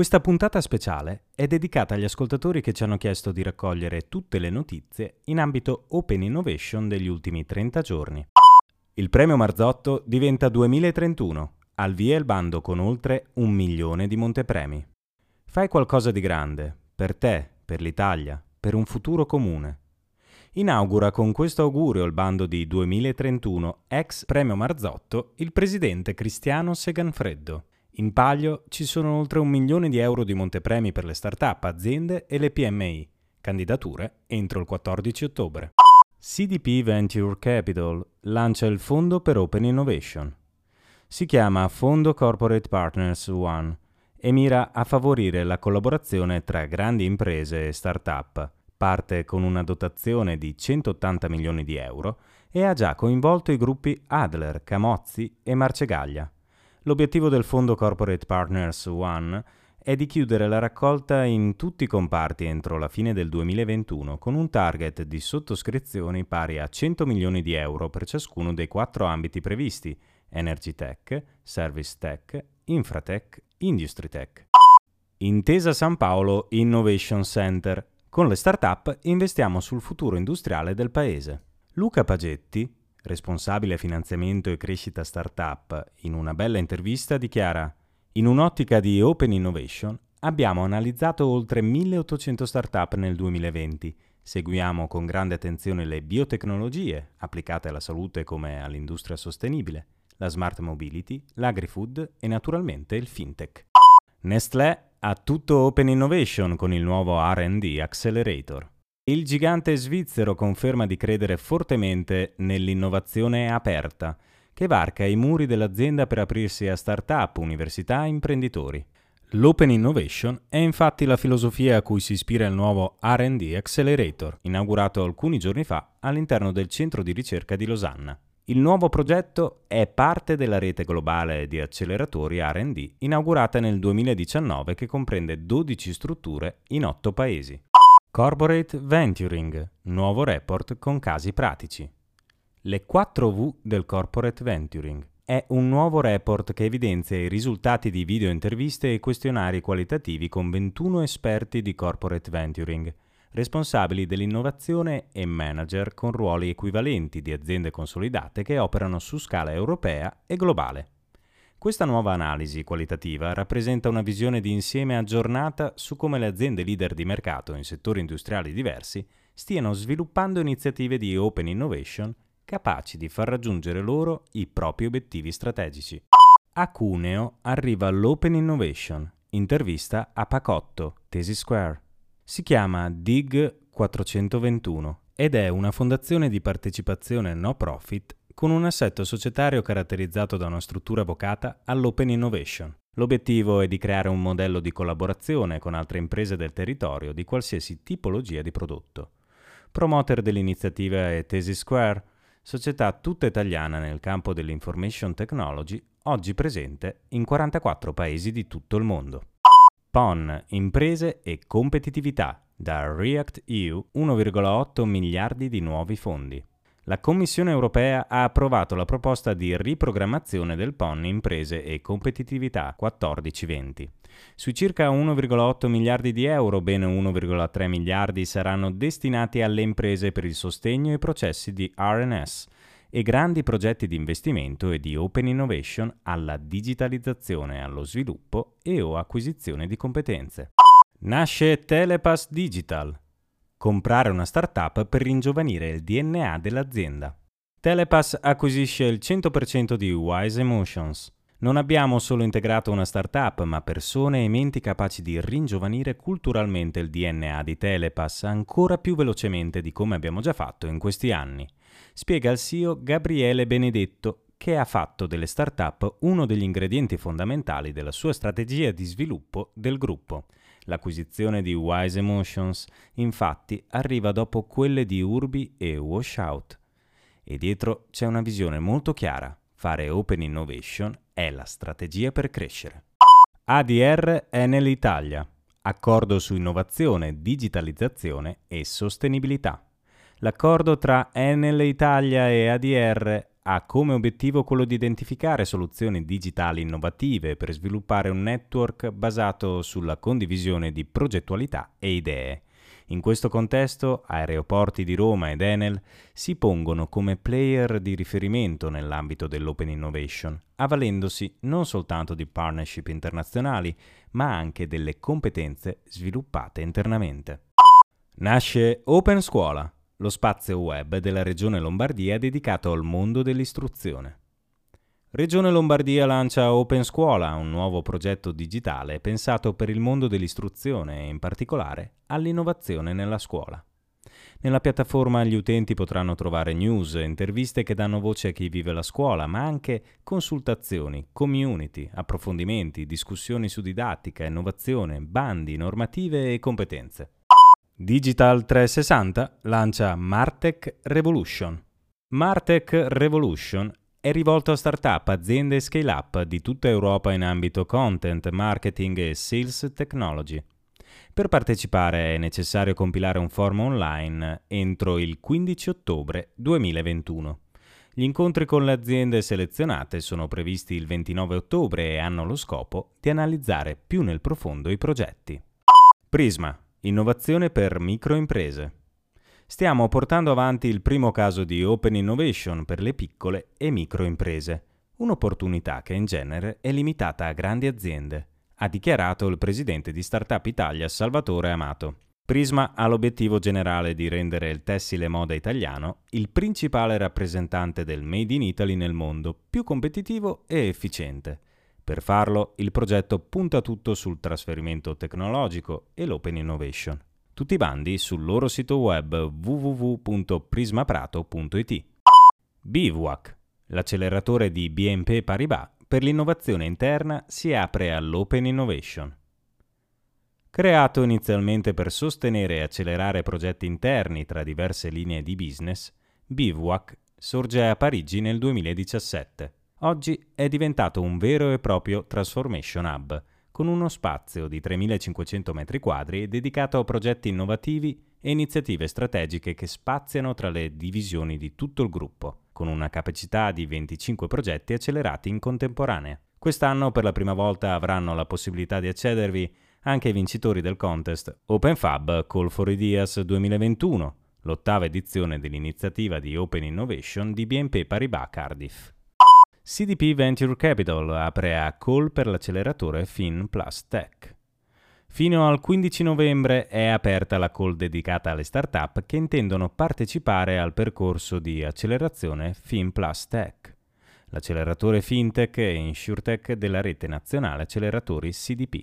Questa puntata speciale è dedicata agli ascoltatori che ci hanno chiesto di raccogliere tutte le notizie in ambito Open Innovation degli ultimi 30 giorni. Il premio Marzotto diventa 2031, al via il bando con oltre un milione di montepremi. Fai qualcosa di grande, per te, per l'Italia, per un futuro comune. Inaugura con questo augurio il bando di 2031 ex premio Marzotto il presidente Cristiano Seganfreddo. In palio ci sono oltre un milione di euro di montepremi per le start-up, aziende e le PMI. Candidature entro il 14 ottobre. CDP Venture Capital lancia il Fondo per Open Innovation. Si chiama Fondo Corporate Partners One e mira a favorire la collaborazione tra grandi imprese e start-up. Parte con una dotazione di 180 milioni di euro e ha già coinvolto i gruppi Adler, Camozzi e Marcegaglia. L'obiettivo del fondo Corporate Partners One è di chiudere la raccolta in tutti i comparti entro la fine del 2021 con un target di sottoscrizioni pari a 100 milioni di euro per ciascuno dei quattro ambiti previsti Energy Tech, Service Tech, Infratech, Industry Tech. Intesa San Paolo Innovation Center. Con le start-up investiamo sul futuro industriale del paese. Luca Pagetti, responsabile finanziamento e crescita startup, in una bella intervista dichiara In un'ottica di Open Innovation abbiamo analizzato oltre 1800 startup nel 2020. Seguiamo con grande attenzione le biotecnologie applicate alla salute come all'industria sostenibile, la smart mobility, l'agri-food e naturalmente il fintech. Nestlé ha tutto Open Innovation con il nuovo RD Accelerator. Il gigante svizzero conferma di credere fortemente nell'innovazione aperta, che varca i muri dell'azienda per aprirsi a start-up, università e imprenditori. L'Open Innovation è infatti la filosofia a cui si ispira il nuovo RD Accelerator, inaugurato alcuni giorni fa all'interno del centro di ricerca di Losanna. Il nuovo progetto è parte della rete globale di acceleratori RD inaugurata nel 2019 che comprende 12 strutture in 8 paesi. Corporate Venturing, nuovo report con casi pratici. Le 4 V del Corporate Venturing è un nuovo report che evidenzia i risultati di video interviste e questionari qualitativi con 21 esperti di Corporate Venturing, responsabili dell'innovazione e manager con ruoli equivalenti di aziende consolidate che operano su scala europea e globale. Questa nuova analisi qualitativa rappresenta una visione di insieme aggiornata su come le aziende leader di mercato in settori industriali diversi stiano sviluppando iniziative di open innovation capaci di far raggiungere loro i propri obiettivi strategici. A Cuneo arriva l'Open Innovation, intervista a Pacotto, Tesi Square. Si chiama DIG 421 ed è una fondazione di partecipazione no profit con un assetto societario caratterizzato da una struttura vocata all'open innovation. L'obiettivo è di creare un modello di collaborazione con altre imprese del territorio di qualsiasi tipologia di prodotto. Promoter dell'iniziativa è Tesi Square, società tutta italiana nel campo dell'information technology, oggi presente in 44 paesi di tutto il mondo. PON, imprese e competitività, da React EU 1,8 miliardi di nuovi fondi la Commissione europea ha approvato la proposta di riprogrammazione del PON Imprese e Competitività 14-20. Sui circa 1,8 miliardi di euro, ben 1,3 miliardi saranno destinati alle imprese per il sostegno ai processi di RNS e grandi progetti di investimento e di open innovation alla digitalizzazione, allo sviluppo e o acquisizione di competenze. Nasce Telepass Digital, comprare una startup per ringiovanire il DNA dell'azienda. Telepass acquisisce il 100% di Wise Emotions. Non abbiamo solo integrato una startup, ma persone e menti capaci di ringiovanire culturalmente il DNA di Telepass ancora più velocemente di come abbiamo già fatto in questi anni. Spiega il CEO Gabriele Benedetto, che ha fatto delle start-up uno degli ingredienti fondamentali della sua strategia di sviluppo del gruppo. L'acquisizione di Wise Emotions, infatti, arriva dopo quelle di Urbi e Washout. E dietro c'è una visione molto chiara. Fare Open Innovation è la strategia per crescere. ADR è nell'Italia. Accordo su innovazione, digitalizzazione e sostenibilità. L'accordo tra Enel Italia e ADR ha come obiettivo quello di identificare soluzioni digitali innovative per sviluppare un network basato sulla condivisione di progettualità e idee. In questo contesto, Aeroporti di Roma ed Enel si pongono come player di riferimento nell'ambito dell'open innovation, avvalendosi non soltanto di partnership internazionali, ma anche delle competenze sviluppate internamente. Nasce Open Scuola, lo spazio web della Regione Lombardia dedicato al mondo dell'istruzione. Regione Lombardia lancia Open Scuola, un nuovo progetto digitale pensato per il mondo dell'istruzione e in particolare all'innovazione nella scuola. Nella piattaforma gli utenti potranno trovare news, interviste che danno voce a chi vive la scuola, ma anche consultazioni, community, approfondimenti, discussioni su didattica, innovazione, bandi, normative e competenze. Digital 360 lancia Martech Revolution. Martech Revolution è rivolto a start-up, aziende e scale-up di tutta Europa in ambito content, marketing e sales technology. Per partecipare è necessario compilare un form online entro il 15 ottobre 2021. Gli incontri con le aziende selezionate sono previsti il 29 ottobre e hanno lo scopo di analizzare più nel profondo i progetti. Prisma Innovazione per microimprese. Stiamo portando avanti il primo caso di Open Innovation per le piccole e microimprese, un'opportunità che in genere è limitata a grandi aziende, ha dichiarato il presidente di Startup Italia Salvatore Amato. Prisma ha l'obiettivo generale di rendere il tessile moda italiano il principale rappresentante del Made in Italy nel mondo, più competitivo e efficiente per farlo, il progetto punta tutto sul trasferimento tecnologico e l'open innovation. Tutti i bandi sul loro sito web www.prismaprato.it. Bivouac, l'acceleratore di BNP Paribas per l'innovazione interna, si apre all'open innovation. Creato inizialmente per sostenere e accelerare progetti interni tra diverse linee di business, Bivouac sorge a Parigi nel 2017 Oggi è diventato un vero e proprio Transformation Hub, con uno spazio di 3.500 m2 dedicato a progetti innovativi e iniziative strategiche che spaziano tra le divisioni di tutto il gruppo, con una capacità di 25 progetti accelerati in contemporanea. Quest'anno per la prima volta avranno la possibilità di accedervi anche i vincitori del contest OpenFab Call for Ideas 2021, l'ottava edizione dell'iniziativa di Open Innovation di BNP Paribas Cardiff. CDP Venture Capital apre a call per l'acceleratore Fin Plus Tech. Fino al 15 novembre è aperta la call dedicata alle start-up che intendono partecipare al percorso di accelerazione Fin Plus Tech, l'acceleratore fintech e insurtech della rete nazionale acceleratori CDP.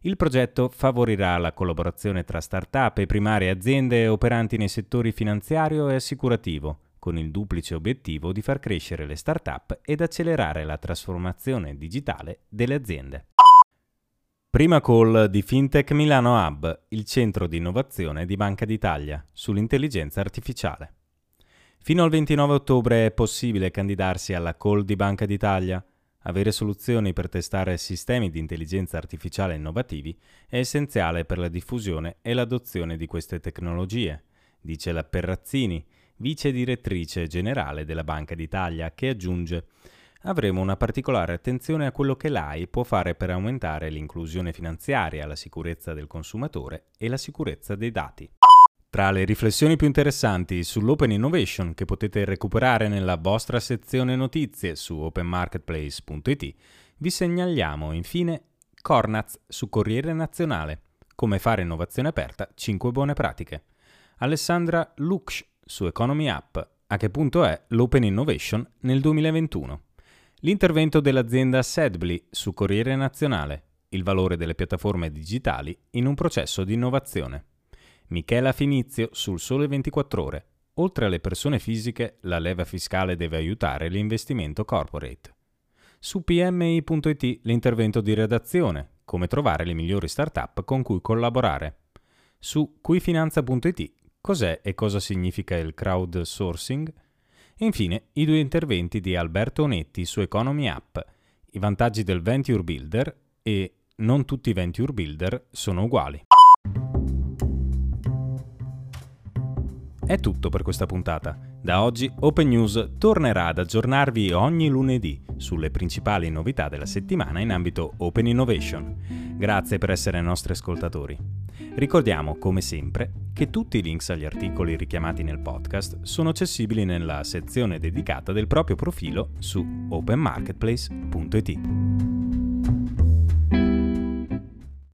Il progetto favorirà la collaborazione tra start-up e primarie aziende operanti nei settori finanziario e assicurativo, con il duplice obiettivo di far crescere le start-up ed accelerare la trasformazione digitale delle aziende. Prima call di FinTech Milano Hub, il centro di innovazione di Banca d'Italia, sull'intelligenza artificiale. Fino al 29 ottobre è possibile candidarsi alla call di Banca d'Italia. Avere soluzioni per testare sistemi di intelligenza artificiale innovativi è essenziale per la diffusione e l'adozione di queste tecnologie, dice la Perrazzini, vice direttrice generale della Banca d'Italia, che aggiunge Avremo una particolare attenzione a quello che l'AI può fare per aumentare l'inclusione finanziaria, la sicurezza del consumatore e la sicurezza dei dati. Tra le riflessioni più interessanti sull'Open Innovation che potete recuperare nella vostra sezione notizie su openmarketplace.it, vi segnaliamo infine Cornaz su Corriere Nazionale. Come fare innovazione aperta, 5 buone pratiche. Alessandra Luksch su Economy App a che punto è l'Open Innovation nel 2021. L'intervento dell'azienda Sedbly su Corriere Nazionale, il valore delle piattaforme digitali in un processo di innovazione. Michela Finizio sul Sole 24 Ore, oltre alle persone fisiche, la leva fiscale deve aiutare l'investimento corporate. Su pmi.it l'intervento di redazione, come trovare le migliori start-up con cui collaborare. Su quifinanza.it cos'è e cosa significa il crowdsourcing. Infine i due interventi di Alberto Onetti su Economy App, i vantaggi del Venture Builder e non tutti i Venture Builder sono uguali. È tutto per questa puntata. Da oggi Open News tornerà ad aggiornarvi ogni lunedì sulle principali novità della settimana in ambito Open Innovation. Grazie per essere nostri ascoltatori. Ricordiamo, come sempre, che tutti i links agli articoli richiamati nel podcast sono accessibili nella sezione dedicata del proprio profilo su openmarketplace.it.